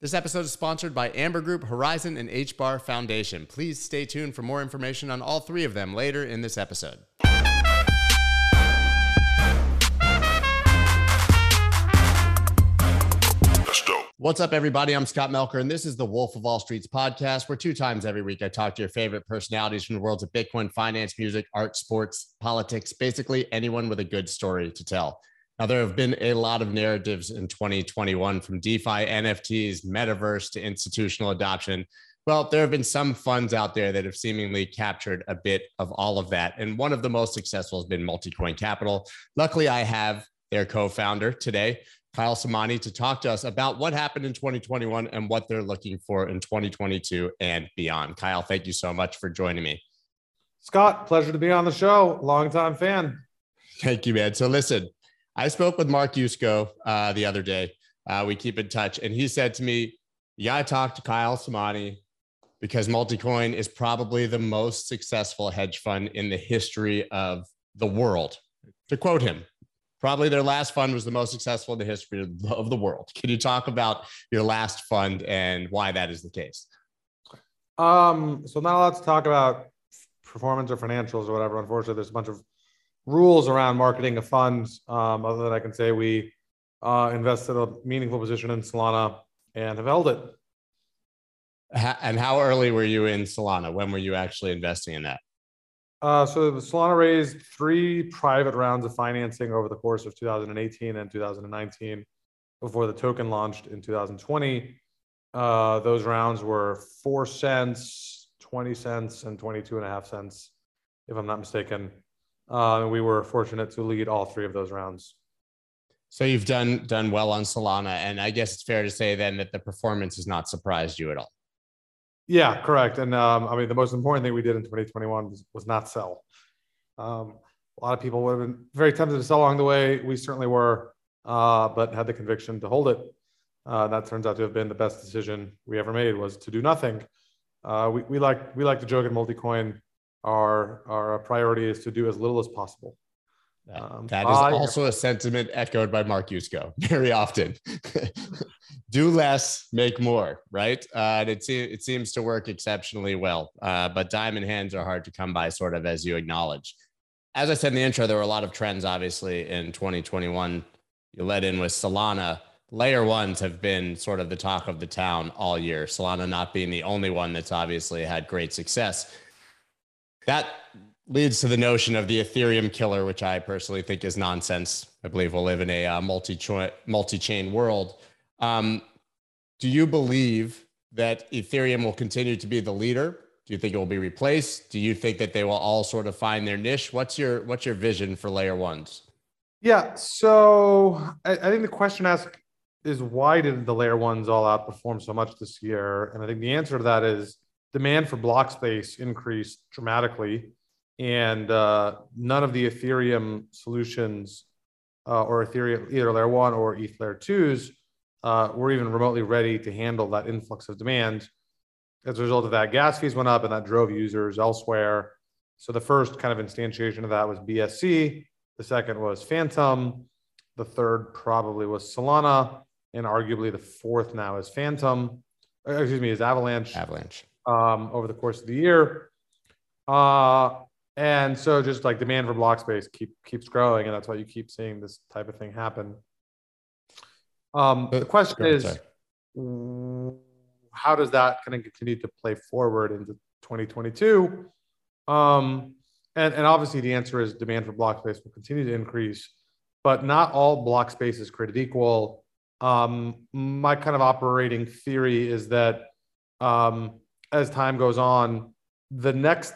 This episode is sponsored by Amber Group, Horizen, and HBAR Foundation. Please stay tuned for more information on all three of them later in this episode. What's up, everybody? I'm Scott Melker, and this is the Wolf of All Streets podcast, where two times every week I talk to your favorite personalities from the worlds of Bitcoin, finance, music, art, sports, politics, basically anyone with a good story to tell. Now, there have been a lot of narratives in 2021 from DeFi, NFTs, metaverse to institutional adoption. Well, there have been some funds out there that have seemingly captured a bit of all of that. And one of the most successful has been Multicoin Capital. Luckily, I have their co founder today, Kyle Samani, to talk to us about what happened in 2021 and what they're looking for in 2022 and beyond. Kyle, thank you so much for joining me. Scott, pleasure to be on the show. Longtime fan. Thank you, man. So, listen, I spoke with Mark Yusko uh, the other day. Uh, we keep in touch, and he said to me, "You got to talk to Kyle Samani because Multicoin is probably the most successful hedge fund in the history of the world." To quote him, probably their last fund was the most successful in the history of the world. Can you talk about your last fund and why that is the case? Um, so not a lot to talk about performance or financials or whatever. Unfortunately, there's a bunch of rules around marketing a fund. Um, other than I can say we uh, invested a meaningful position in Solana and have held it. And how early were you in Solana? When were you actually investing in that? Uh, so the Solana raised three private rounds of financing over the course of 2018 and 2019 before the token launched in 2020. Uh, those rounds were four cents, 20 cents, and 22 and a half cents, if I'm not mistaken. Uh, we were fortunate to lead all three of those rounds. So you've done done well on Solana, and I guess it's fair to say then that the performance has not surprised you at all. Yeah, correct. And um, I mean, the most important thing we did in 2021 was, was not sell. Um, a lot of people would have been very tempted to sell along the way. We certainly were, uh, but had the conviction to hold it. Uh, that turns out to have been the best decision we ever made was to do nothing. Uh, we, we like we like to joke at Multicoin our our priority is to do as little as possible. Um, that is I, also a sentiment echoed by Mark Yusko very often. do less, make more, right? Uh, and it, se- it seems to work exceptionally well. Uh, but diamond hands are hard to come by, sort of as you acknowledge. As I said in the intro, there were a lot of trends, obviously, in 2021. You led in with Solana. Layer ones have been sort of the talk of the town all year. Solana not being the only one that's obviously had great success that leads to the notion of the Ethereum killer, which I personally think is nonsense. I believe we'll live in a uh, multi multi chain world. Um, do you believe that Ethereum will continue to be the leader? Do you think it will be replaced? Do you think that they will all sort of find their niche? What's your what's your vision for layer ones? Yeah, so I, I think the question asked is why did the layer ones all outperform so much this year? And I think the answer to that is demand for block space increased dramatically, and uh, none of the Ethereum solutions uh, or Ethereum, either layer one or ETH layer twos, uh, were even remotely ready to handle that influx of demand. As a result of that, gas fees went up, and that drove users elsewhere. So the first kind of instantiation of that was BSC. The second was Fantom, The third probably was Solana, and arguably the fourth now is Fantom. Excuse me, is Avalanche. Avalanche um, over the course of the year. Uh, and so just like demand for block space keep, keeps growing. And that's why you keep seeing this type of thing happen. Um, the question is, how does that kind of continue to play forward into 2022? Um, and, and obviously the answer is demand for block space will continue to increase, but not all block space is created equal. Um, my kind of operating theory is that um, as time goes on, the next,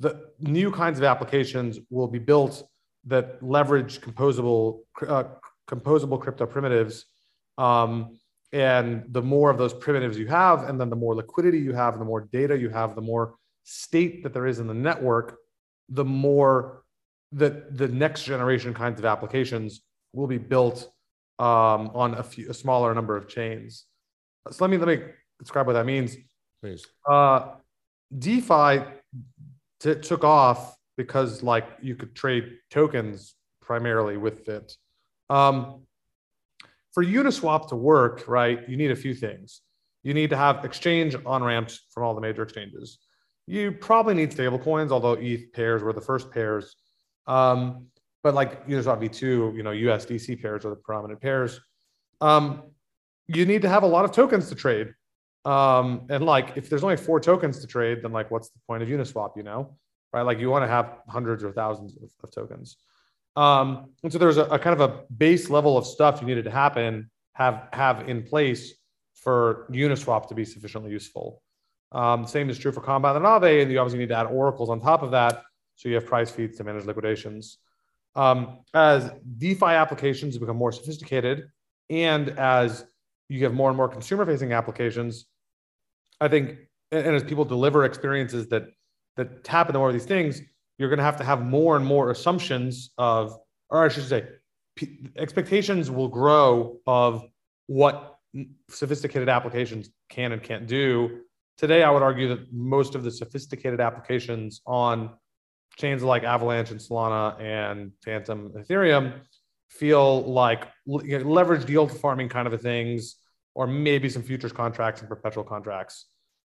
the new kinds of applications will be built that leverage composable, uh, composable crypto primitives. Um, and the more of those primitives you have, and then the more liquidity you have, the more data you have, the more state that there is in the network, the more that the next generation kinds of applications will be built um, on a, few, a smaller number of chains. So let me let me describe what that means. Please. Uh, DeFi t- took off because like you could trade tokens primarily with it. Um, for Uniswap to work, right, you need a few things. You need to have exchange on ramps from all the major exchanges. You probably need stablecoins, although ETH pairs were the first pairs. Um, but like Uniswap V2, you know, USDC pairs are the prominent pairs. Um, you need to have a lot of tokens to trade. Um, and like, if there's only four tokens to trade, then like, what's the point of Uniswap? You know, right? Like, you want to have hundreds or thousands of, of tokens. Um, and so there's a, a, kind of a base level of stuff you needed to happen, have have in place for Uniswap to be sufficiently useful. Um, same is true for Compound and Aave, and you obviously need to add oracles on top of that, so you have price feeds to manage liquidations. Um, as DeFi applications become more sophisticated, and as you have more and more consumer-facing applications, I think, and as people deliver experiences that that tap into more of these things, you're going to have to have more and more assumptions of, or I should say, p- expectations will grow of what sophisticated applications can and can't do. Today, I would argue that most of the sophisticated applications on chains like Avalanche and Solana and Fantom Ethereum feel like leveraged yield farming kind of things, or maybe some futures contracts and perpetual contracts.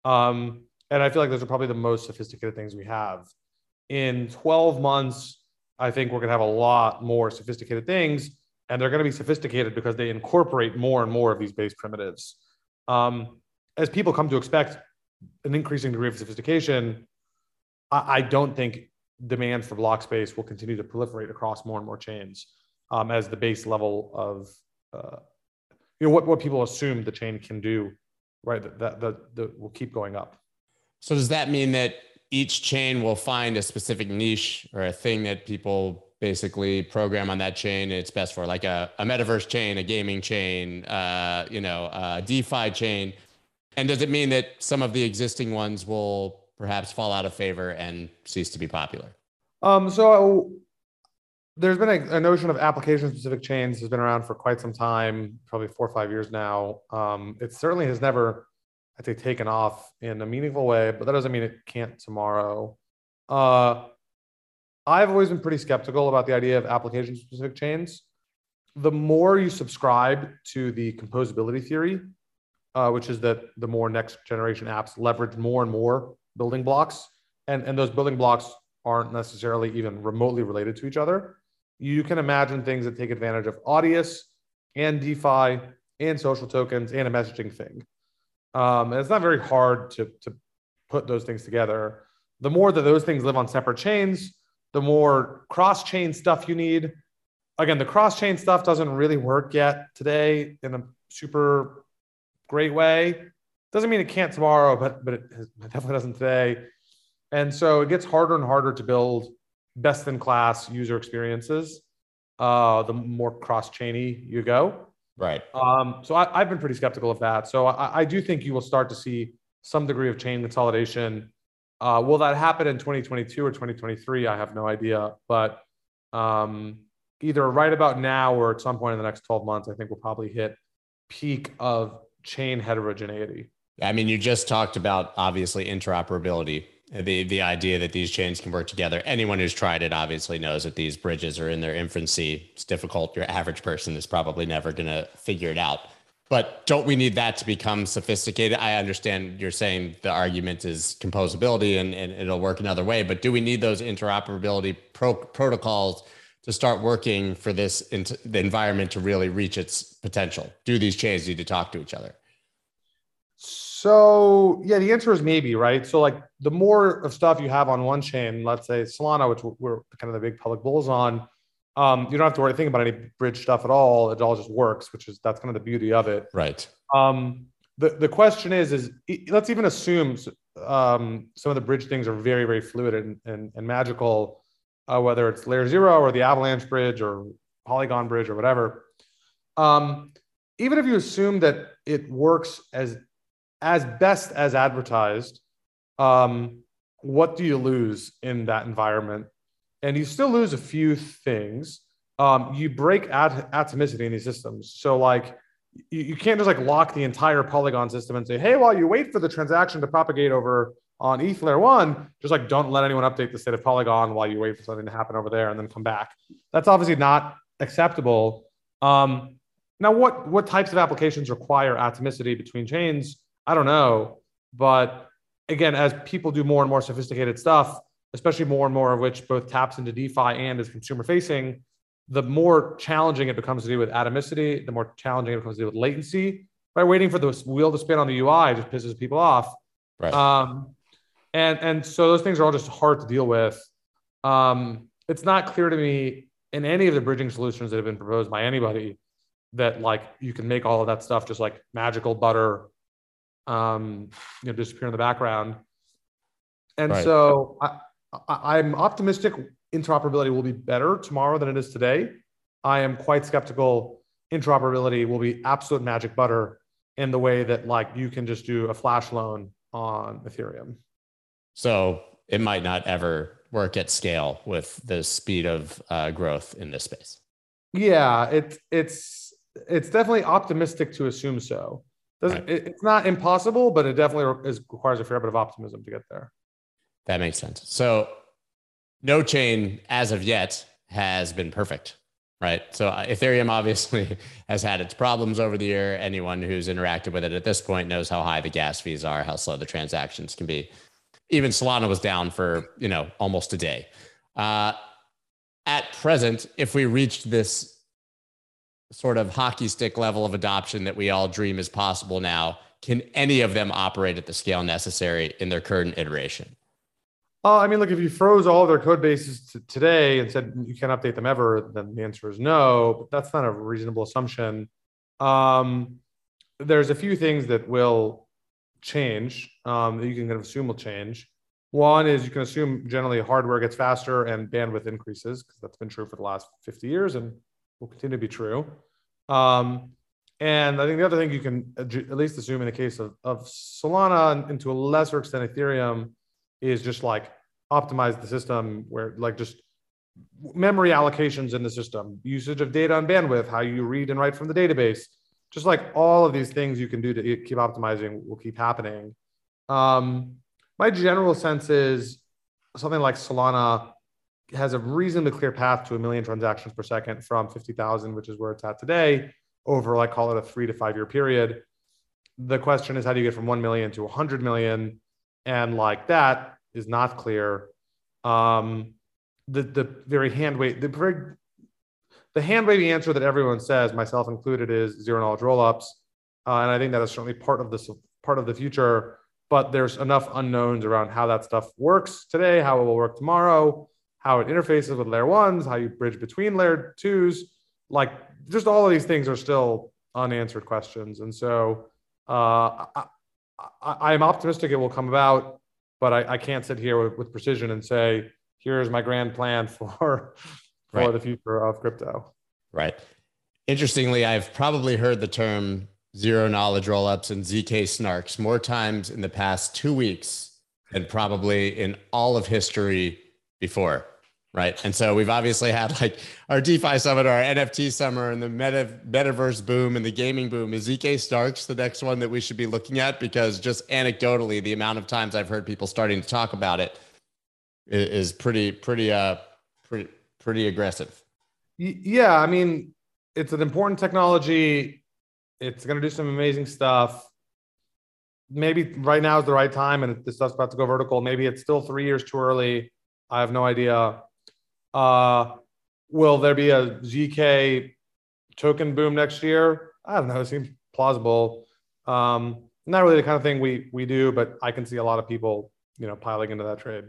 Um, and I feel like those are probably the most sophisticated things we have. In 12 months, I think we're going to have a lot more sophisticated things, and they're going to be sophisticated because they incorporate more and more of these base primitives. Um, as people come to expect an increasing degree of sophistication, I, I don't think demand for block space will continue to proliferate across more and more chains um, as the base level of uh, you know what, what people assume the chain can do right that, that, that, that will keep going up so does that mean that each chain will find a specific niche or a thing that people basically program on that chain it's best for like a, a metaverse chain a gaming chain uh, you know a defi chain and does it mean that some of the existing ones will perhaps fall out of favor and cease to be popular? Um, so there's been a, a notion of application specific chains has been around for quite some time, probably four or five years now. Um, it certainly has never, I'd say, taken off in a meaningful way, but that doesn't mean it can't tomorrow. Uh, I've always been pretty skeptical about the idea of application specific chains. The more you subscribe to the composability theory, uh, which is that the more next generation apps leverage more and more building blocks, and, and those building blocks aren't necessarily even remotely related to each other. You can imagine things that take advantage of Audius and DeFi and social tokens and a messaging thing. Um, and it's not very hard to, to put those things together. The more that those things live on separate chains, the more cross chain stuff you need. Again, the cross chain stuff doesn't really work yet today in a super great way. Doesn't mean it can't tomorrow, but but it, definitely doesn't today. And so it gets harder and harder to build best in class user experiences. Uh, the more cross chainy you go. Right. Um, so I, have been pretty skeptical of that. So I, I, do think you will start to see some degree of chain consolidation. Uh, will that happen in 2022 or 2023? I have no idea. But um, either right about now or at some point in the next 12 months, I think we'll probably hit peak of chain heterogeneity. I mean, you just talked about obviously interoperability, the the idea that these chains can work together. Anyone who's tried it obviously knows that these bridges are in their infancy. It's difficult. Your average person is probably never going to figure it out. But don't we need that to become sophisticated? I understand you're saying the argument is composability and, and it'll work another way, but do we need those interoperability pro- protocols to start working for this the environment to really reach its potential? Do these chains need to talk to each other? So yeah, the answer is maybe, right? So like the more of stuff you have on one chain, let's say Solana, which we're kind of the big public bulls on, um, you don't have to worry think about any bridge stuff at all. It all just works, which is that's kind of the beauty of it. Right. Um, the the question is is let's even assume um, some of the bridge things are very very fluid and and, and magical, uh, whether it's LayerZero or the Avalanche bridge or Polygon bridge or whatever. Um, even if you assume that it works as as best as advertised, um, what do you lose in that environment? And you still lose a few things. Um, you break at- atomicity in these systems. So, like, you, you can't just like lock the entire Polygon system and say, hey, while you wait for the transaction to propagate over on ETH layer one, just like don't let anyone update the state of Polygon while you wait for something to happen over there and then come back. That's obviously not acceptable. Um, Now, what what types of applications require atomicity between chains? I don't know, but again, as people do more and more sophisticated stuff, especially more and more of which both taps into DeFi and is consumer facing, the more challenging it becomes to do with atomicity, the more challenging it becomes to do with latency. By waiting for the wheel to spin on the UI just pisses people off. Right. Um, and and so those things are all just hard to deal with. Um, it's not clear to me in any of the bridging solutions that have been proposed by anybody that like you can make all of that stuff just like magical butter um, you know disappear in the background and right. so I, I, i'm optimistic interoperability will be better tomorrow than it is today i am quite skeptical interoperability will be absolute magic butter in the way that like you can just do a flash loan on ethereum so it might not ever work at scale with the speed of uh, growth in this space. Yeah, it's it's it's definitely optimistic to assume so. Right. It, it's not impossible, but it definitely is, requires a fair bit of optimism to get there. That makes sense. So, no chain as of yet has been perfect, right? So, uh, Ethereum obviously has had its problems over the year. Anyone who's interacted with it at this point knows how high the gas fees are, how slow the transactions can be even Solana was down for you know almost a day. Uh, at present, if we reached this sort of hockey stick level of adoption that we all dream is possible now, can any of them operate at the scale necessary in their current iteration? Uh, I mean, look, if you froze all their code bases t- today and said you can't update them ever, then the answer is no. But that's not a reasonable assumption. Um, there's a few things that will change um, that you can kind of assume will change. One is you can assume generally hardware gets faster and bandwidth increases because that's been true for the last 50 years and will continue to be true. Um, and I think the other thing you can at least assume in the case of, of Solana and to a lesser extent Ethereum is just like optimize the system where like just memory allocations in the system, usage of data and bandwidth, how you read and write from the database, just like all of these things you can do to keep optimizing will keep happening. Um, my general sense is something like Solana has a reasonably clear path to a million transactions per second from 50,000, which is where it's at today, over like call it a three to five year period. The question is, how do you get from 1 million to 100 million? And like that is not clear. Um, the, the very hand wave, the very the hand wavy answer that everyone says, myself included, is zero knowledge rollups, uh, and I think that is certainly part of this part of the future. But there's enough unknowns around how that stuff works today, how it will work tomorrow, how it interfaces with layer ones, how you bridge between layer twos. Like just all of these things are still unanswered questions, and so uh, I, am optimistic it will come about, but I, I can't sit here with, with precision and say here's my grand plan for for right. the future of crypto. Right. Interestingly, I've probably heard the term zero knowledge rollups and zk-SNARKs more times in the past two weeks than probably in all of history before. Right. And so we've obviously had like our DeFi summit, our NFT summer, and the meta, metaverse boom and the gaming boom. Is zk-SNARKs the next one that we should be looking at? Because just anecdotally, the amount of times I've heard people starting to talk about it is pretty, pretty, uh, pretty, pretty aggressive. Yeah, I mean, it's an important technology. It's going to do some amazing stuff. Maybe right now is the right time, and this stuff's about to go vertical. Maybe it's still three years too early. I have no idea. Uh, will there be a ZK token boom next year? I don't know. It seems plausible. Um, not really the kind of thing we we do, but I can see a lot of people, you know, piling into that trade.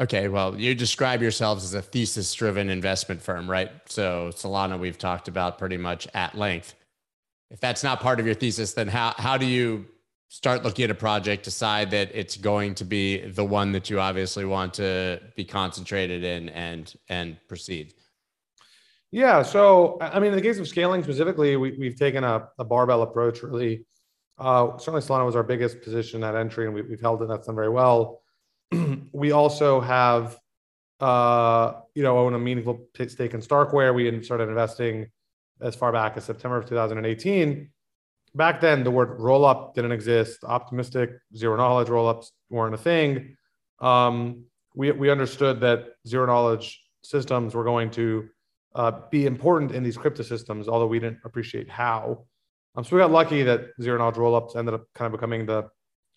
Okay, well, you describe yourselves as a thesis driven investment firm, right? So, Solana, we've talked about pretty much at length. If that's not part of your thesis, then how, how do you start looking at a project, decide that it's going to be the one that you obviously want to be concentrated in and, and proceed? Yeah. So, I mean, in the case of scaling specifically, we, have taken a, a, barbell approach really. Uh, certainly, Solana was our biggest position at entry, and we, have held it. That's done very well. we also have, uh, you know, own a meaningful stake in Starkware. We started investing as far back as September of 2018. Back then, the word roll up didn't exist. Optimistic, zero knowledge roll ups weren't a thing. Um, we, we understood that zero knowledge systems were going to uh, be important in these crypto systems, although we didn't appreciate how. Um, so we got lucky that zero knowledge roll ups ended up kind of becoming the,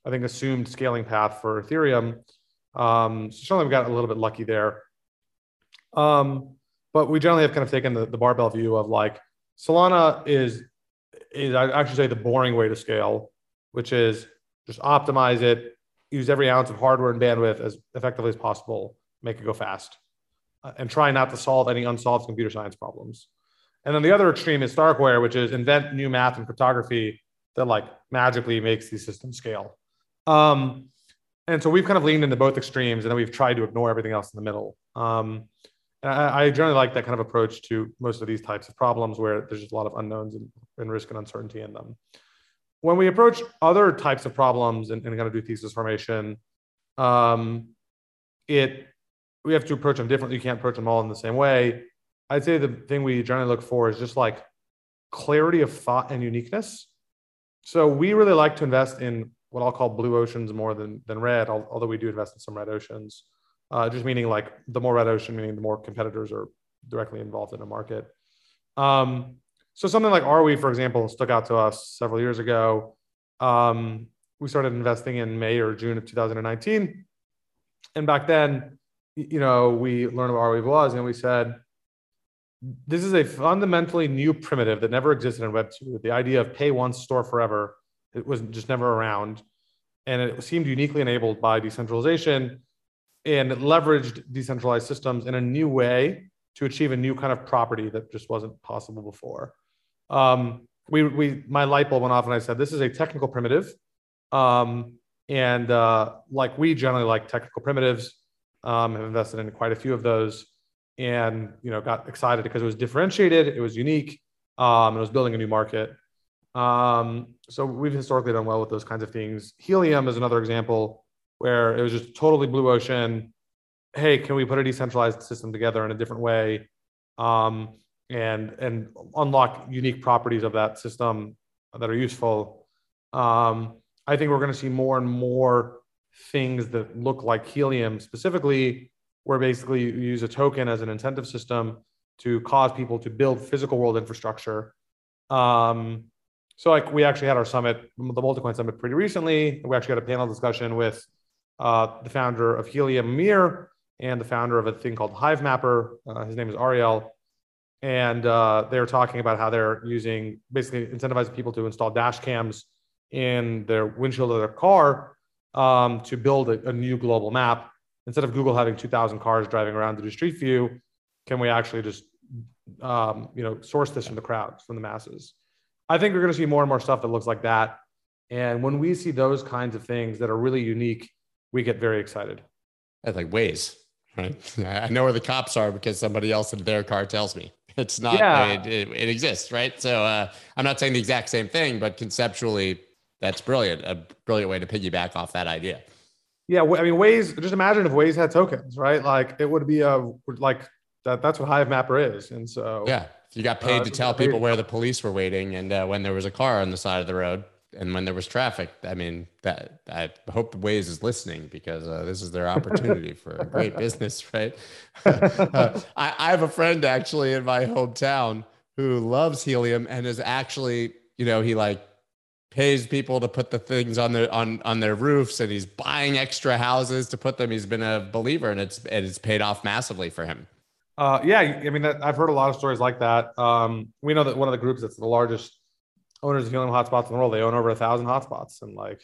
I think, assumed scaling path for Ethereum. Um, so certainly we got a little bit lucky there. Um, but we generally have kind of taken the, the barbell view of like Solana is, is I actually say the boring way to scale, which is just optimize it, use every ounce of hardware and bandwidth as effectively as possible, make it go fast, uh, and try not to solve any unsolved computer science problems. And then the other extreme is Starkware, which is invent new math and cryptography that like magically makes these systems scale. Um, and so we've kind of leaned into both extremes, and then we've tried to ignore everything else in the middle. Um, I, I, generally like that kind of approach to most of these types of problems where there's just a lot of unknowns and, and risk and uncertainty in them. When we approach other types of problems and, and kind of do thesis formation, um, it we have to approach them differently. You can't approach them all in the same way. I'd say the thing we generally look for is just like clarity of thought and uniqueness. So we really like to invest in what I'll call blue oceans more than than red, although we do invest in some red oceans. Uh, just meaning like the more red ocean, meaning the more competitors are directly involved in a market. Um, so something like Arweave, for example, stuck out to us several years ago. Um, we started investing in May or June of 2019, and back then, you know, we learned what Arweave was, and we said, this is a fundamentally new primitive that never existed in Web 2. The idea of pay once, store forever, it was just never around. And it seemed uniquely enabled by decentralization and leveraged decentralized systems in a new way to achieve a new kind of property that just wasn't possible before. Um, we, we, my light bulb went off and I said, this is a technical primitive. Um, and uh, like we generally like technical primitives, um, have invested in quite a few of those and you know got excited because it was differentiated, it was unique, um, it was building a new market. Um, so we've historically done well with those kinds of things. Helium is another example where it was just totally blue ocean. Hey, can we put a decentralized system together in a different way, um, and and unlock unique properties of that system that are useful? Um, I think we're going to see more and more things that look like helium, specifically where basically you use a token as an incentive system to cause people to build physical world infrastructure. Um, so like we actually had our summit, the Multicoin Summit pretty recently. We actually had a panel discussion with uh, the founder of Helium Amir and the founder of a thing called Hivemapper. Uh, his name is Ariel. And uh, they were talking about how they're using basically incentivizing people to install dash cams in their windshield of their car um, to build a, a new global map instead of Google having 2,000 cars driving around to do Street View, can we actually just um, you know source this from the crowds, from the masses? I think we're going to see more and more stuff that looks like that. And when we see those kinds of things that are really unique, we get very excited. That's like Waze, right? I know where the cops are because somebody else in their car tells me. It's not, yeah. it, it, it exists, right? So uh, I'm not saying the exact same thing, but conceptually, that's brilliant. A brilliant way to piggyback off that idea. Yeah, I mean, Waze. Just imagine if Waze had tokens, right? Like it would be a like that. That's what Hivemapper is, and so yeah, you got paid uh, to tell people where the police were waiting and uh, when there was a car on the side of the road and when there was traffic. I mean, that I hope the Waze is listening because uh, this is their opportunity for a great business, right? Uh, I, I have a friend actually in my hometown who loves helium and is actually, you know, he like pays people to put the things on their on on their roofs and he's buying extra houses to put them he's been a believer and it's and it's paid off massively for him uh, yeah i mean i've heard a lot of stories like that um, we know that one of the groups that's the largest owners of helium hotspots in the world they own over a thousand hotspots and like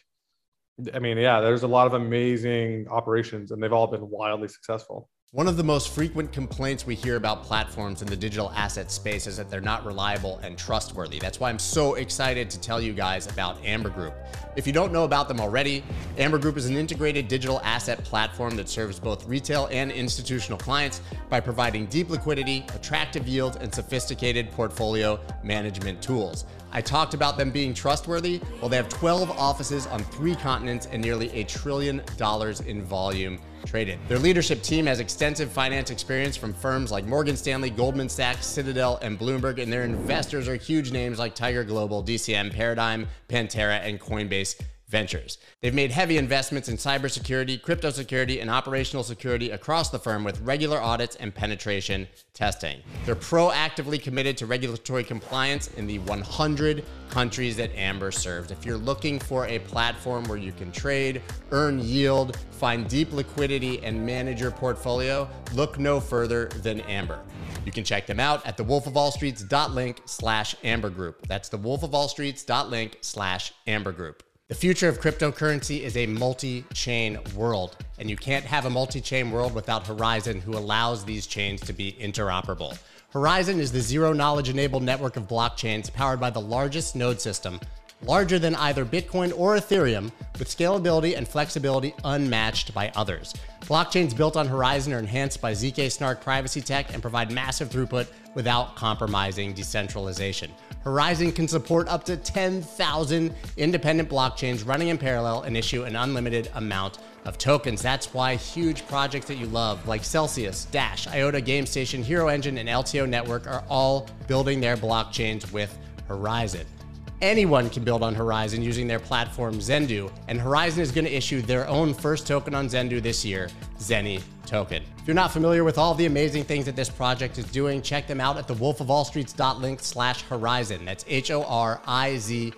i mean yeah there's a lot of amazing operations and they've all been wildly successful one of the most frequent complaints we hear about platforms in the digital asset space is that they're not reliable and trustworthy. That's why I'm so excited to tell you guys about Amber Group. If you don't know about them already, Amber Group is an integrated digital asset platform that serves both retail and institutional clients by providing deep liquidity, attractive yield, and sophisticated portfolio management tools. I talked about them being trustworthy. Well, they have 12 offices on three continents and nearly a trillion dollars in volume traded. Their leadership team has extensive finance experience from firms like Morgan Stanley, Goldman Sachs, Citadel, and Bloomberg, and their investors are huge names like Tiger Global, DCM, Paradigm, Pantera, and Coinbase Ventures. They've made heavy investments in cybersecurity, crypto security, and operational security across the firm with regular audits and penetration testing. They're proactively committed to regulatory compliance in the 100 countries that Amber serves. If you're looking for a platform where you can trade, earn yield, find deep liquidity, and manage your portfolio, look no further than Amber. You can check them out at thewolfofallstreets.link slash Amber Group. That's thewolfofallstreets.link slash Amber Group. The future of cryptocurrency is a multi chain world, and you can't have a multi chain world without Horizen, who allows these chains to be interoperable. Horizen is the zero knowledge enabled network of blockchains powered by the largest node system, larger than either Bitcoin or Ethereum, with scalability and flexibility unmatched by others. Blockchains built on Horizen are enhanced by zk-SNARK privacy tech and provide massive throughput without compromising decentralization. Horizen can support up to 10,000 independent blockchains running in parallel and issue an unlimited amount of tokens. That's why huge projects that you love, like Celsius, Dash, IOTA GameStation, Hero Engine, and LTO Network, are all building their blockchains with Horizen. Anyone can build on Horizen using their platform Zendoo, and Horizen is going to issue their own first token on Zendoo this year, Zenny Token. If you're not familiar with all the amazing things that this project is doing, check them out at thewolfofallstreets.link slash horizen. That's H-O-R-I-Z-E-N.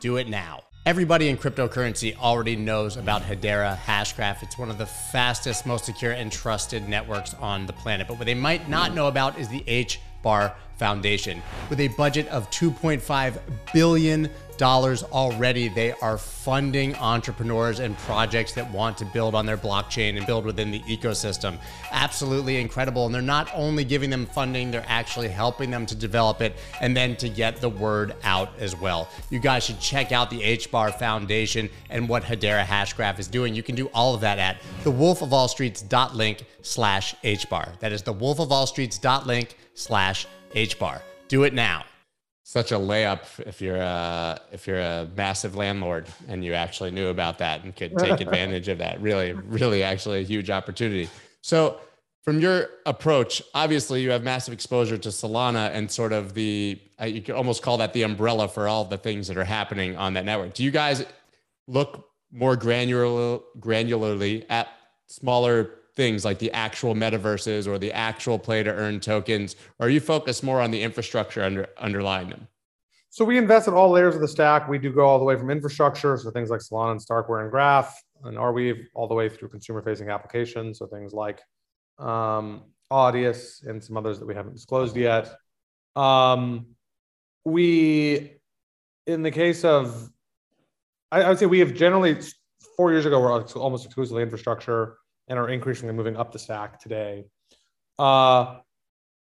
Do it now. Everybody in cryptocurrency already knows about Hedera Hashgraph. It's one of the fastest, most secure, and trusted networks on the planet. But what they might not know about is the H bar Foundation. With a budget of $2.5 billion already, they are funding entrepreneurs and projects that want to build on their blockchain and build within the ecosystem. Absolutely incredible. And they're not only giving them funding, they're actually helping them to develop it and then to get the word out as well. You guys should check out the HBAR Foundation and what Hedera Hashgraph is doing. You can do all of that at thewolfofallstreets.link slash HBAR. That is thewolfofallstreets.link slash H bar. Do it now. Such a layup if you're a if you're a massive landlord and you actually knew about that and could take advantage of that. Really, really, actually a huge opportunity. So, from your approach, obviously you have massive exposure to Solana and sort of the uh, you could almost call that the umbrella for all the things that are happening on that network. Do you guys look more granular granularly at smaller things like the actual metaverses or the actual play to earn tokens? Or are you focused more on the infrastructure under, underlying them? So we invest in all layers of the stack. We do go all the way from infrastructure, so things like Solana and Starkware and Graph, and Arweave, all the way through consumer-facing applications, so things like um, Audius and some others that we haven't disclosed yet. Um, we, in the case of, I, I would say we have generally four years ago we're almost exclusively infrastructure and are increasingly moving up the stack today. Uh,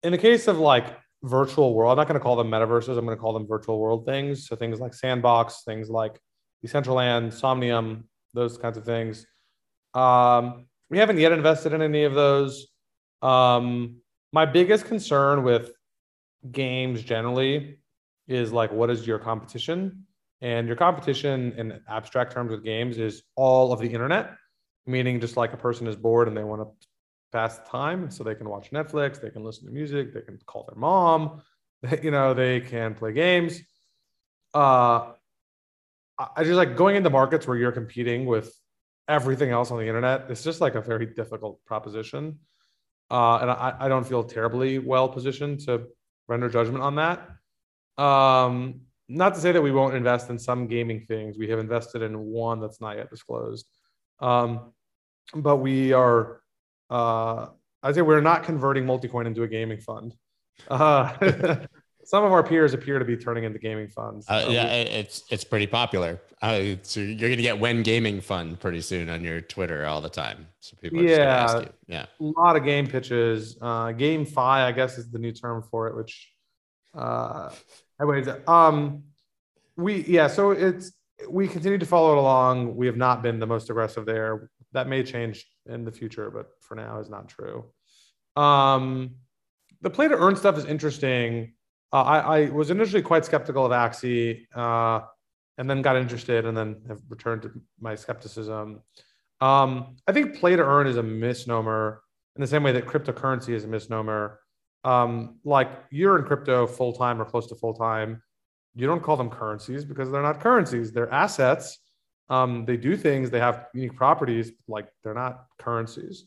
in the case of like virtual world, I'm not going to call them metaverses. I'm going to call them virtual world things. So things like Sandbox, things like Decentraland, Somnium, those kinds of things. Um, we haven't yet invested in any of those. Um, my biggest concern with games generally is like, what is your competition? And your competition in abstract terms with games is all of the internet meaning just like a person is bored and they want to pass the time so they can watch netflix they can listen to music they can call their mom you know they can play games. Uh i just like going into markets where you're competing with everything else on the internet it's just like a very difficult proposition. Uh and i, I don't feel terribly well positioned to render judgment on that. Um not to say that we won't invest in some gaming things. We have invested in one that's not yet disclosed um, but we are, uh, I'd say we're not converting Multicoin into a gaming fund. Uh, some of our peers appear to be turning into gaming funds. Uh, yeah, it's it's pretty popular. Uh, so you're gonna get when gaming fund pretty soon on your Twitter all the time. So people, yeah, yeah, a lot of game pitches. Uh, GameFi, I guess, is the new term for it. Which, uh, anyways, um, we yeah, so it's we continue to follow it along. We have not been the most aggressive there. That may change in the future, but for now is not true. Um, the play to earn stuff is interesting. Uh, I, I, was initially quite skeptical of Axie, uh, and then got interested, and then have returned to my skepticism. Um, I think play to earn is a misnomer in the same way that cryptocurrency is a misnomer. Um, like you're in crypto full time or close to full time you don't call them currencies because they're not currencies. They're assets. Um, they do things. They have unique properties. Like they're not currencies.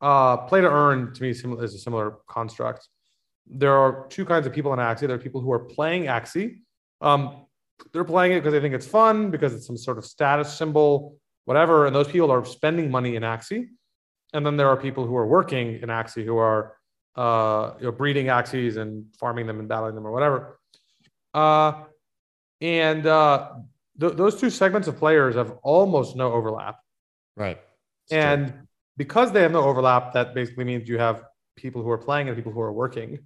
Uh, play to earn to me is a similar construct. There are two kinds of people in Axie. There are people who are playing Axie. Um, they're playing it because they think it's fun, because it's some sort of status symbol, whatever. And those people are spending money in Axie. And then there are people who are working in Axie who are uh, you know, breeding Axies and farming them and battling them or whatever. Uh, and uh, th- those two segments of players have almost no overlap. Right. And true. because they have no overlap, that basically means you have people who are playing and people who are working.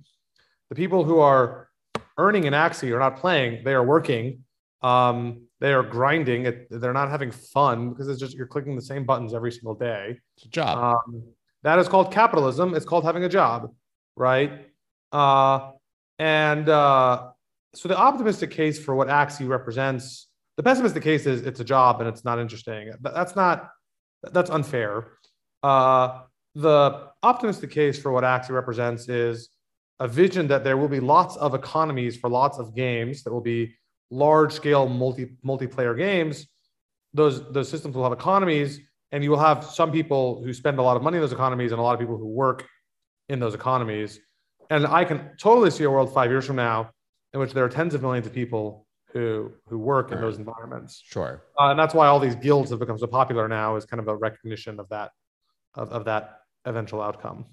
The people who are earning an Axie are not playing; they are working. Um, they are grinding. It, they're not having fun because it's just you're clicking the same buttons every single day. It's a job. Um, that is called capitalism. It's called having a job, right? Uh, and uh, so the optimistic case for what Axie represents, the pessimistic case is it's a job and it's not interesting. That's not that's unfair. Uh, the optimistic case for what Axie represents is a vision that there will be lots of economies for lots of games that will be large scale multi multiplayer games, those those systems will have economies, and you will have some people who spend a lot of money in those economies and a lot of people who work in those economies. And I can totally see a world five years from now in which there are tens of millions of people who who work in those environments. Sure. Uh, and that's why all these guilds have become so popular now is kind of a recognition of that of, of that eventual outcome.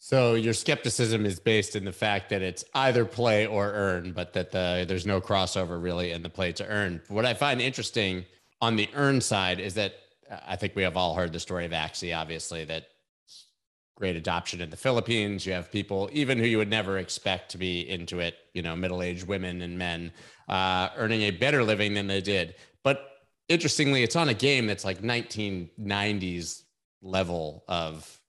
So your skepticism is based in the fact that it's either play or earn, but that the, there's no crossover really in the play to earn. What I find interesting on the earn side is that I think we have all heard the story of Axie, obviously, that great adoption in the Philippines. You have people, even who you would never expect to be into it, you know, middle aged women and men, uh, earning a better living than they did. But interestingly, it's on a game that's like 1990s level of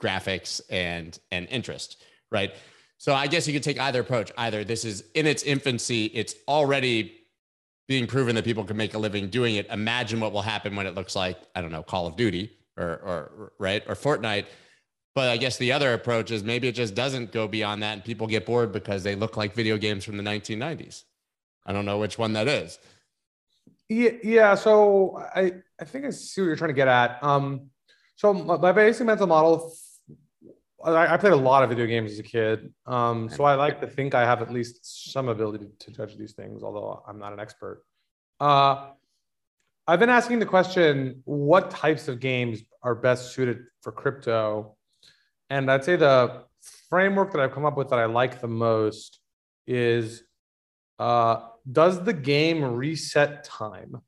graphics and and interest, right? So I guess you could take either approach. Either this is in its infancy, it's already being proven that people can make a living doing it. Imagine what will happen when it looks like I don't know Call of Duty or or right or Fortnite. But I guess the other approach is maybe it just doesn't go beyond that, and people get bored because they look like video games from the 1990s. I don't know which one that is. Yeah, yeah. So I I think I see what you're trying to get at. Um, so my basic mental model, I, I played a lot of video games as a kid. Um, so I like to think I have at least some ability to judge these things, although I'm not an expert. Uh, I've been asking the question, what types of games are best suited for crypto? And I'd say the framework that I've come up with that I like the most is uh, does the game reset time?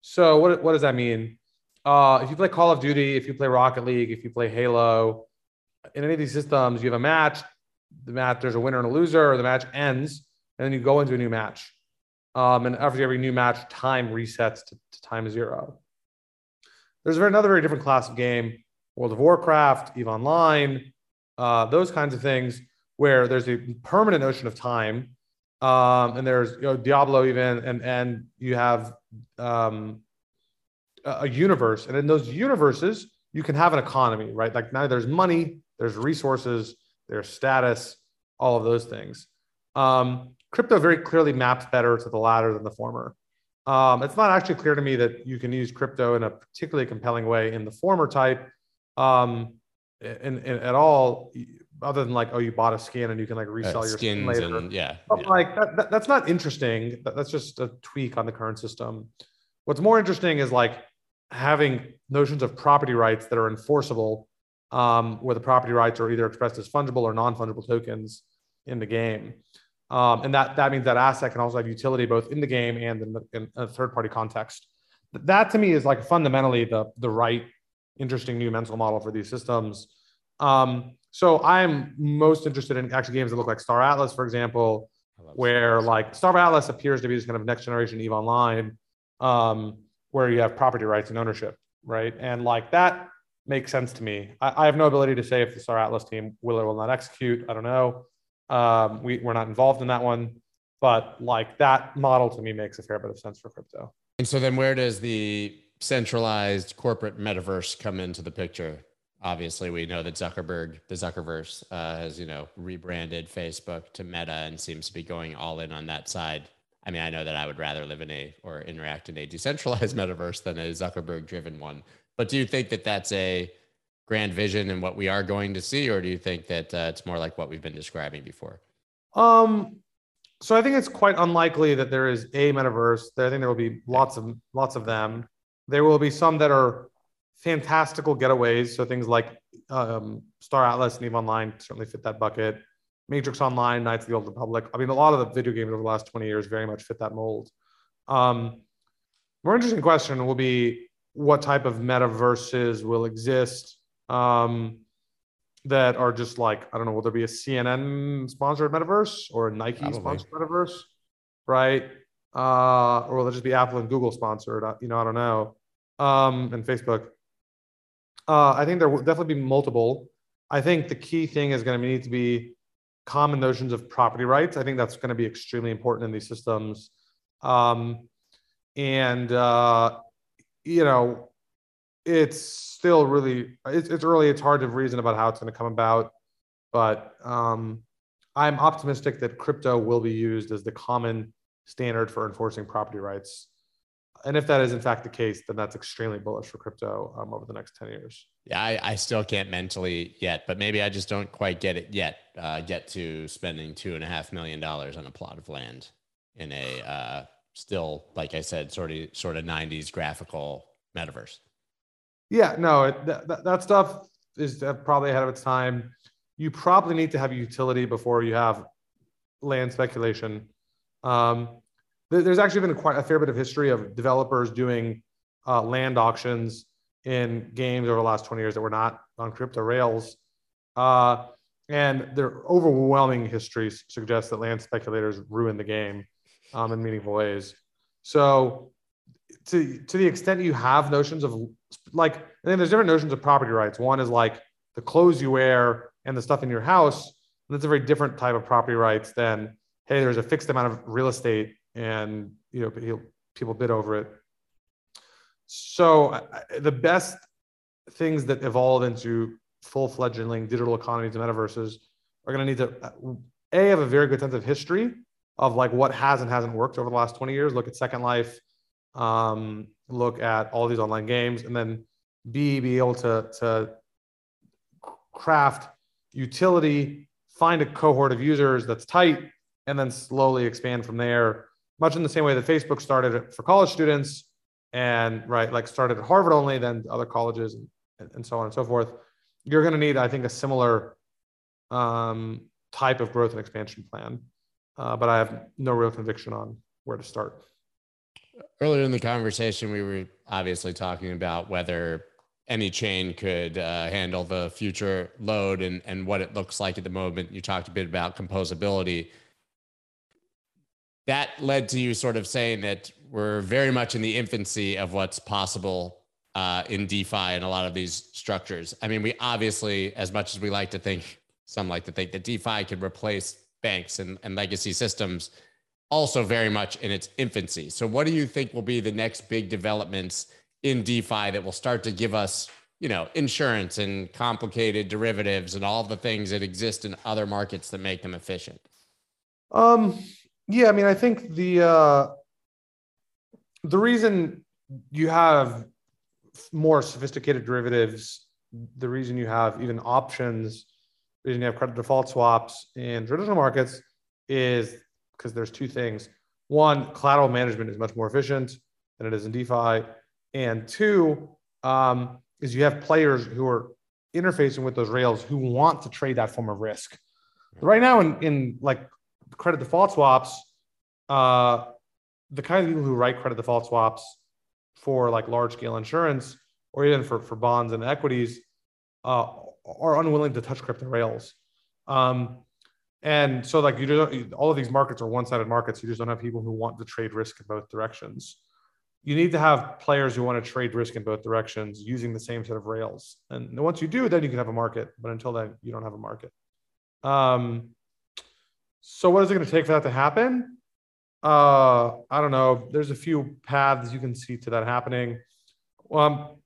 So what, what does that mean? uh, if you play Call of Duty, if you play Rocket League, if you play Halo, in any of these systems, you have a match. The match, there's a winner and a loser, or the match ends, and then you go into a new match. Um, and after every new match, time resets to, to time zero. There's another very different class of game, World of Warcraft, EVE Online, uh, those kinds of things, where there's a permanent notion of time. Um, and there's you know, Diablo even, and and you have um, a universe, and in those universes, you can have an economy, right? Like now there's money, there's resources, there's status, all of those things. Um, crypto very clearly maps better to the latter than the former. Um, it's not actually clear to me that you can use crypto in a particularly compelling way in the former type um, in, in, at all, other than like, oh, you bought a skin and you can like resell uh, your skin later. And, yeah, but yeah. like that, that, that's not interesting. That, that's just a tweak on the current system. What's more interesting is like having notions of property rights that are enforceable, um, where the property rights are either expressed as fungible or non-fungible tokens in the game. Um, and that, that means that asset can also have utility both in the game and in, the, in a third-party context. That to me is like fundamentally the, the right, interesting new mental model for these systems. Um, so I'm most interested in actually games that look like Star Atlas, for example, where like Star Atlas appears to be this kind of next generation Eve Online. Um, where you have property rights and ownership, right? And like that makes sense to me. I, I have no ability to say if the Star Atlas team will or will not execute. I don't know. Um, we, we're not involved in that one, but like that model to me makes a fair bit of sense for crypto. And so then where does the centralized corporate metaverse come into the picture? Obviously, we know that Zuckerberg, the Zuckerverse, uh, has you know rebranded Facebook to Meta and seems to be going all in on that side. I mean, I know that I would rather live in a or interact in a decentralized metaverse than a Zuckerberg driven one. But do you think that that's a grand vision and what we are going to see, or do you think that uh, it's more like what we've been describing before? Um, so I think it's quite unlikely that there is a metaverse. I think there will be lots of lots of them. There will be some that are fantastical getaways. So things like um, Star Atlas and Eve Online certainly fit that bucket. Matrix Online, Knights of the Old Republic. I mean, a lot of the video games over the last 20 years very much fit that mold. Um, more interesting question will be what type of metaverses will exist um, that are just like, I don't know, will there be a CNN sponsored metaverse or a Nike Probably. sponsored metaverse? Right. Uh, or will it just be Apple and Google sponsored? You know, I don't know. Um, and Facebook. Uh, I think there will definitely be multiple. I think the key thing is going to need to be common notions of property rights. I think that's going to be extremely important in these systems. Um, and, uh, you know, it's still really, it's, it's early. It's hard to reason about how it's going to come about. But um, I'm optimistic that crypto will be used as the common standard for enforcing property rights and if that is in fact the case, then that's extremely bullish for crypto um, over the next 10 years. Yeah, I, I, still can't mentally yet, but maybe I just don't quite get it yet. Uh, get to spending two and a half million dollars on a plot of land in a uh, still, like I said, sort of sort of 90s graphical metaverse. Yeah, no, it, that, that stuff is uh, probably ahead of its time. You probably need to have utility before you have land speculation. Um, there's actually been quite a fair bit of history of developers doing uh, land auctions in games over the last 20 years that were not on crypto rails. Uh, and their overwhelming history suggests that land speculators ruin the game um, in meaningful ways. So, to, to the extent you have notions of like, and then there's different notions of property rights. One is like the clothes you wear and the stuff in your house. And that's a very different type of property rights than, hey, there's a fixed amount of real estate and you know people bid over it. So the best things that evolve into full-fledged digital economies and metaverses are going to need to a have a very good sense of history of like what has and hasn't worked over the last 20 years. Look at Second Life, um, look at all these online games, and then b be able to to craft utility, find a cohort of users that's tight, and then slowly expand from there much in the same way that Facebook started for college students and right, like started at Harvard only, then other colleges and, and so on and so forth. You're going to need, I think, a similar um, type of growth and expansion plan. Uh, but I have no real conviction on where to start. Earlier in the conversation, we were obviously talking about whether any chain could uh, handle the future load and, and what it looks like at the moment. You talked a bit about composability that led to you sort of saying that we're very much in the infancy of what's possible uh, in DeFi and a lot of these structures. I mean, we obviously, as much as we like to think, some like to think that DeFi could replace banks and, and legacy systems, also very much in its infancy. So, what do you think will be the next big developments in DeFi that will start to give us, you know, insurance and complicated derivatives and all the things that exist in other markets that make them efficient? Um, yeah, I mean, I think the uh, the reason you have more sophisticated derivatives, the reason you have even options, the reason you have credit default swaps in traditional markets is because there's two things. One, collateral management is much more efficient than it is in DeFi, and two um, is you have players who are interfacing with those rails who want to trade that form of risk. Right now, in, in like credit default swaps, uh, the kind of people who write credit default swaps for like large scale insurance or even for, for bonds and equities uh, are unwilling to touch crypto rails. Um, and so like you don't, all of these markets are one-sided markets. You just don't have people who want to trade risk in both directions. You need to have players who want to trade risk in both directions using the same set of rails. And once you do, then you can have a market. But until then, you don't have a market. Um, so what is it going to take for that to happen? Uh, I don't know. There's a few paths you can see to that happening. Um,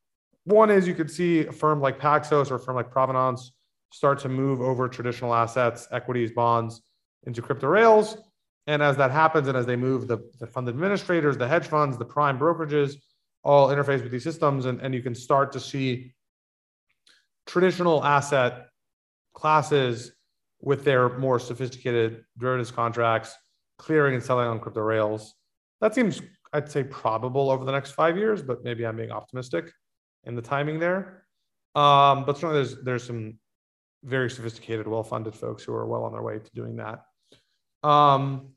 one is you could see a firm like Paxos or a firm like Provenance start to move over traditional assets, equities, bonds into crypto rails. And as that happens, and as they move the, the fund administrators, the hedge funds, the prime brokerages, all interface with these systems, and, and you can start to see traditional asset classes with their more sophisticated derivatives contracts clearing and selling on crypto rails. That seems, I'd say, probable over the next five years, but maybe I'm being optimistic in the timing there. Um, but certainly there's there's some very sophisticated, well-funded folks who are well on their way to doing that. Um,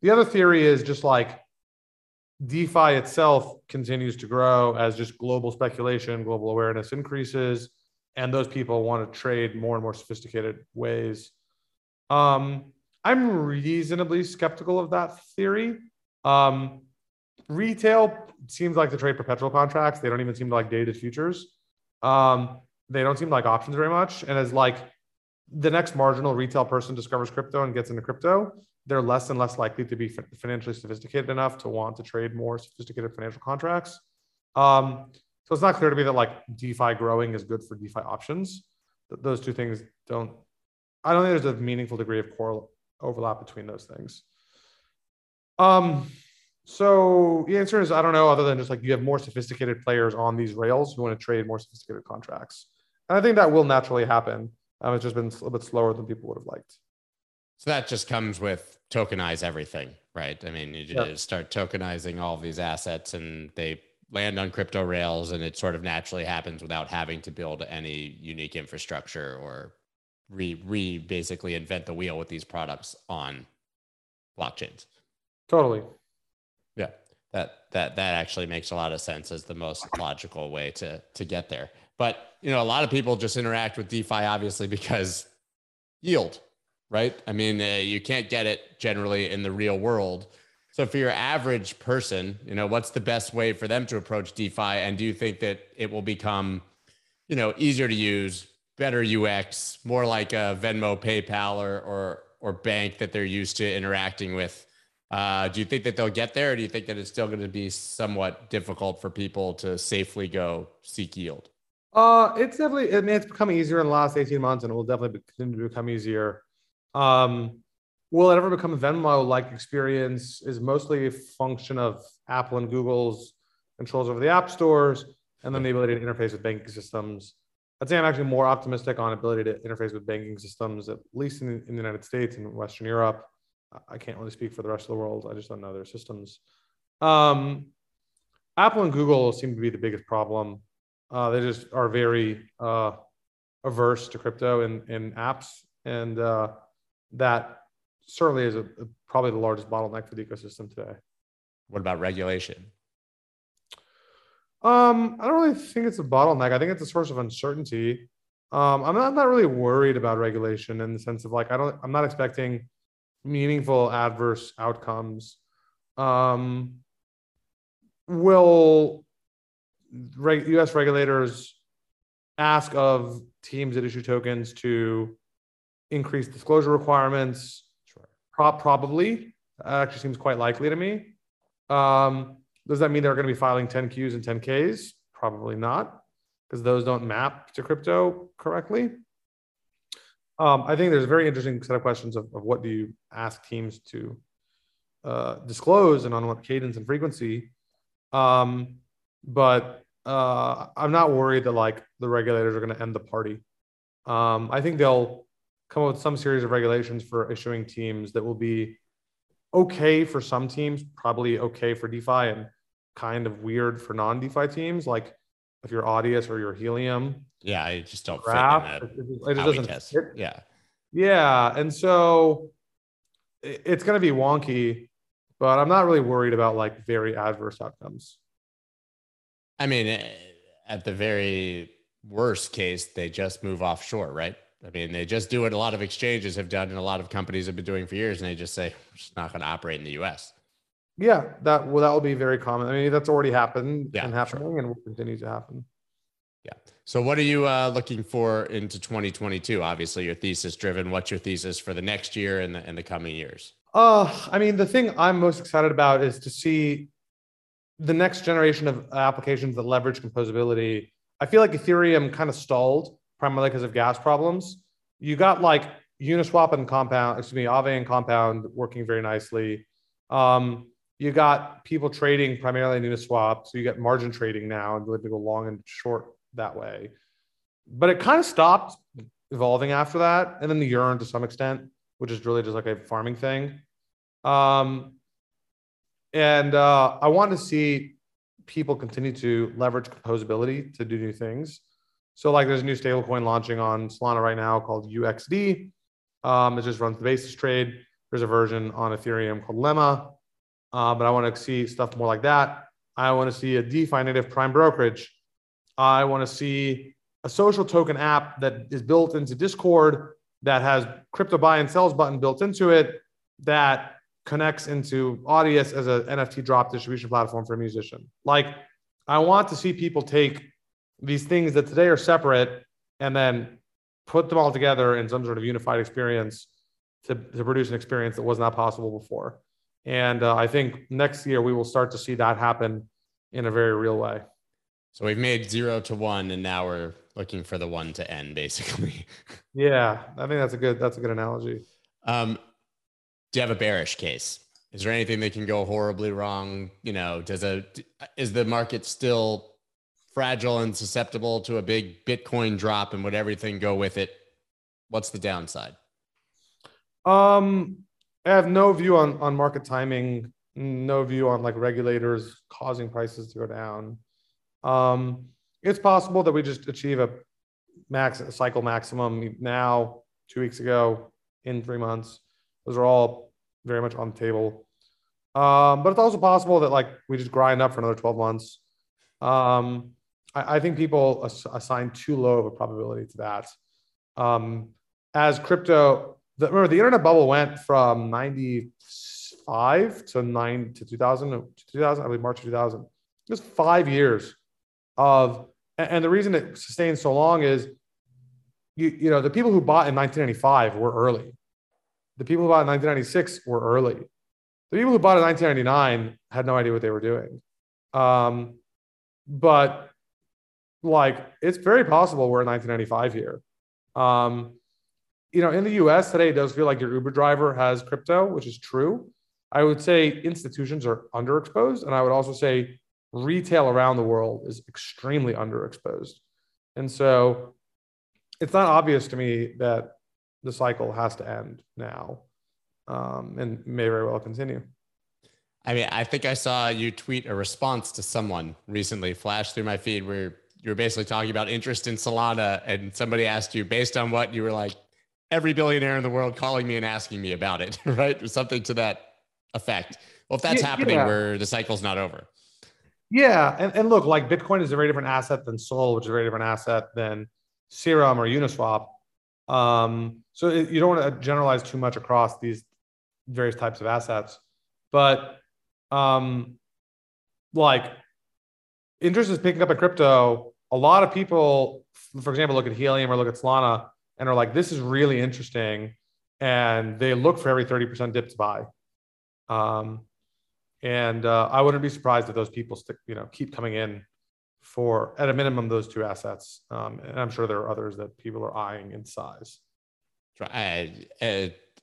the other theory is just like DeFi itself continues to grow as just global speculation, global awareness increases, and those people want to trade more and more sophisticated ways. Um, I'm reasonably skeptical of that theory. Um, retail seems like to trade perpetual contracts. They don't even seem to like dated futures. Um, they don't seem like options very much. And as like the next marginal retail person discovers crypto and gets into crypto, they're less and less likely to be financially sophisticated enough to want to trade more sophisticated financial contracts. Um, so it's not clear to me that like DeFi growing is good for DeFi options. Those two things don't. I don't think there's a meaningful degree of core overlap between those things. Um, so the answer is I don't know, other than just like you have more sophisticated players on these rails who want to trade more sophisticated contracts. And I think that will naturally happen. Um, it's just been a little bit slower than people would have liked. So that just comes with tokenize everything, right? I mean, you yep. start tokenizing all these assets and they land on crypto rails and it sort of naturally happens without having to build any unique infrastructure or re, re basically invent the wheel with these products on blockchains. Totally. Yeah. That that that actually makes a lot of sense as the most logical way to to get there. But you know, a lot of people just interact with DeFi obviously because yield, right? I mean, uh, you can't get it generally in the real world. So for your average person, you know, what's the best way for them to approach DeFi? And do you think that it will become, you know, easier to use, better UX, more like a Venmo, PayPal, or or or bank that they're used to interacting with? Uh, do you think that they'll get there, or do you think that it's still going to be somewhat difficult for people to safely go seek yield? Uh, it's definitely. I mean, it's become easier in the last eighteen months, and it will definitely continue to become easier. Um, will it ever become a Venmo-like experience? Is mostly a function of Apple and Google's controls over the app stores, and then the ability to interface with banking systems. I'd say I'm actually more optimistic on ability to interface with banking systems, at least in, in the United States and Western Europe. I can't really speak for the rest of the world. I just don't know their systems. Um, Apple and Google seem to be the biggest problem. Uh, they just are very uh, averse to crypto in, in apps, and uh, that certainly is a, probably the largest bottleneck for the ecosystem today. What about regulation? Um, I don't really think it's a bottleneck. I think it's a source of uncertainty. Um, I'm, not, I'm not really worried about regulation in the sense of like I don't. I'm not expecting meaningful adverse outcomes. Um, will reg- U.S. regulators ask of teams that issue tokens to increase disclosure requirements? Sure. Pro- probably. That actually seems quite likely to me. Um, does that mean they're going to be filing 10Qs and 10Ks? Probably not, because those don't map to crypto correctly. Um, I think there's a very interesting set of questions of, of what do you ask teams to uh, disclose and on what cadence and frequency. Um, but uh, I'm not worried that like the regulators are going to end the party. Um, I think they'll come up with some series of regulations for issuing teams that will be okay for some teams, probably okay for DeFi, and kind of weird for non-DeFi teams. Like if you're Audius or your Helium. Yeah, I just don't graph, fit in that. It, it doesn't. Fit. Yeah. Yeah. And so it, it's going to be wonky, but I'm not really worried about like very adverse outcomes. I mean, at the very worst case, they just move offshore, right? I mean, they just do what a lot of exchanges have done and a lot of companies have been doing for years, and they just say, we're just not going to operate in the US. Yeah, that well, that will be very common. I mean, that's already happened yeah, and happening sure. and will continue to happen. Yeah. So, what are you uh, looking for into 2022? Obviously, your thesis driven. What's your thesis for the next year and the, and the coming years? Uh, I mean, the thing I'm most excited about is to see the next generation of applications that leverage composability. I feel like Ethereum kind of stalled primarily because of gas problems. You got like Uniswap and Compound, excuse me, Aave and Compound working very nicely. Um, you got people trading primarily in Uniswap, so you get margin trading now and to go long and short that way. But it kind of stopped evolving after that, and then the Yearn to some extent, which is really just like a farming thing. Um, and uh, I want to see people continue to leverage composability to do new things. So, like, there's a new stablecoin launching on Solana right now called UXD. Um, it just runs the basis trade. There's a version on Ethereum called Lemma, uh, but I want to see stuff more like that. I want to see a DeFi native prime brokerage. I want to see a social token app that is built into Discord that has crypto buy and sells button built into it that connects into Audius as an NFT drop distribution platform for a musician. Like, I want to see people take these things that today are separate and then put them all together in some sort of unified experience to, to produce an experience that was not possible before. And uh, I think next year we will start to see that happen in a very real way. So we've made zero to one, and now we're looking for the one to end, basically. yeah, I think that's a good that's a good analogy. Um, do you have a bearish case? Is there anything that can go horribly wrong? You know, does a is the market still fragile and susceptible to a big Bitcoin drop, and would everything go with it? What's the downside? Um, I have no view on on market timing. No view on like regulators causing prices to go down. Um, it's possible that we just achieve a max a cycle maximum now, two weeks ago, in three months. Those are all very much on the table. Um, but it's also possible that like we just grind up for another 12 months. Um, I, I, think people ass- assign too low of a probability to that. Um, as crypto, the, remember the internet bubble went from 95 to 9 to 2000 to 2000, I believe March of 2000. Just five years of, and the reason it sustained so long is you, you know, the people who bought in 1995 were early. The people who bought in 1996 were early. The people who bought in 1999 had no idea what they were doing. Um, but like, it's very possible we're in 1995 here. Um, you know, in the US today, it does feel like your Uber driver has crypto, which is true. I would say institutions are underexposed. And I would also say retail around the world is extremely underexposed. And so it's not obvious to me that the cycle has to end now um, and may very well continue. I mean, I think I saw you tweet a response to someone recently flash through my feed where you were basically talking about interest in Solana, and somebody asked you based on what you were like, every billionaire in the world calling me and asking me about it, right? Something to that effect. Well, if that's yeah, happening yeah. where the cycle's not over. Yeah. And, and look, like Bitcoin is a very different asset than Sol, which is a very different asset than Serum or Uniswap. Um, so it, you don't want to generalize too much across these various types of assets. But um, like interest is picking up in crypto. A lot of people, for example, look at Helium or look at Solana and are like, this is really interesting. And they look for every 30% dip to buy. Um, and uh, I wouldn't be surprised if those people stick, you know, keep coming in for at a minimum those two assets. Um, and I'm sure there are others that people are eyeing in size. I,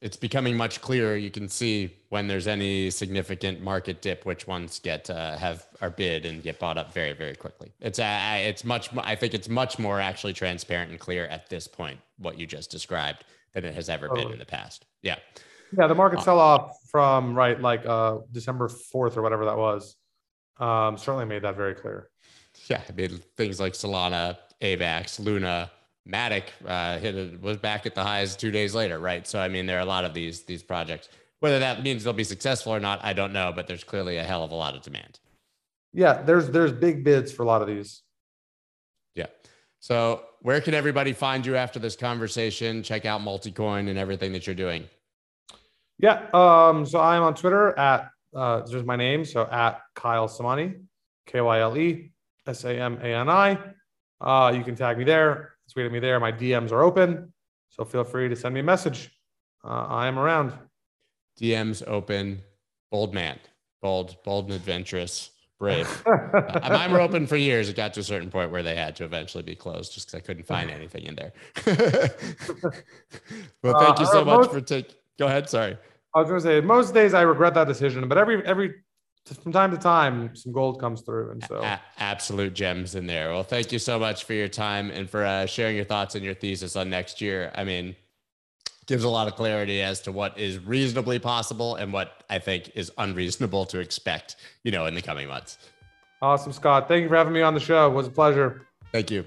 it's becoming much clearer. You can see when there's any significant market dip, which ones get uh, have are bid and get bought up very very quickly. It's uh, it's much. I think it's much more actually transparent and clear at this point what you just described than it has ever totally. been in the past. Yeah. Yeah, the market uh, sell off from right like uh, December fourth or whatever that was. Um, certainly made that very clear. Yeah, I mean things like Solana, AVAX, Luna, Matic uh, hit it, was back at the highs two days later, right? So I mean, there are a lot of these these projects. Whether that means they'll be successful or not, I don't know, but there's clearly a hell of a lot of demand. Yeah, there's there's big bids for a lot of these. Yeah. So where can everybody find you after this conversation? Check out Multicoin and everything that you're doing. Yeah. Um, so I'm on Twitter at uh, there's my name, so at Kyle Samani, K Y L E S A M A N I. Uh, you can tag me there tweet at me there. My DMs are open, so feel free to send me a message. Uh, I am around. DMs open. Bold man, bold, bold and adventurous. Brave. uh, mine were open for years. It got to a certain point where they had to eventually be closed just because I couldn't find anything in there. well, thank you so uh, much most, for taking. Go ahead. Sorry. I was going to say most days I regret that decision, but every every from time to time some gold comes through, and so a- absolute gems in there. Well, thank you so much for your time and for uh, sharing your thoughts and your thesis on next year. I mean, gives a lot of clarity as to what is reasonably possible and what I think is unreasonable to expect, you know, in the coming months. Awesome, Scott. Thank you for having me on the show. It was a pleasure. Thank you.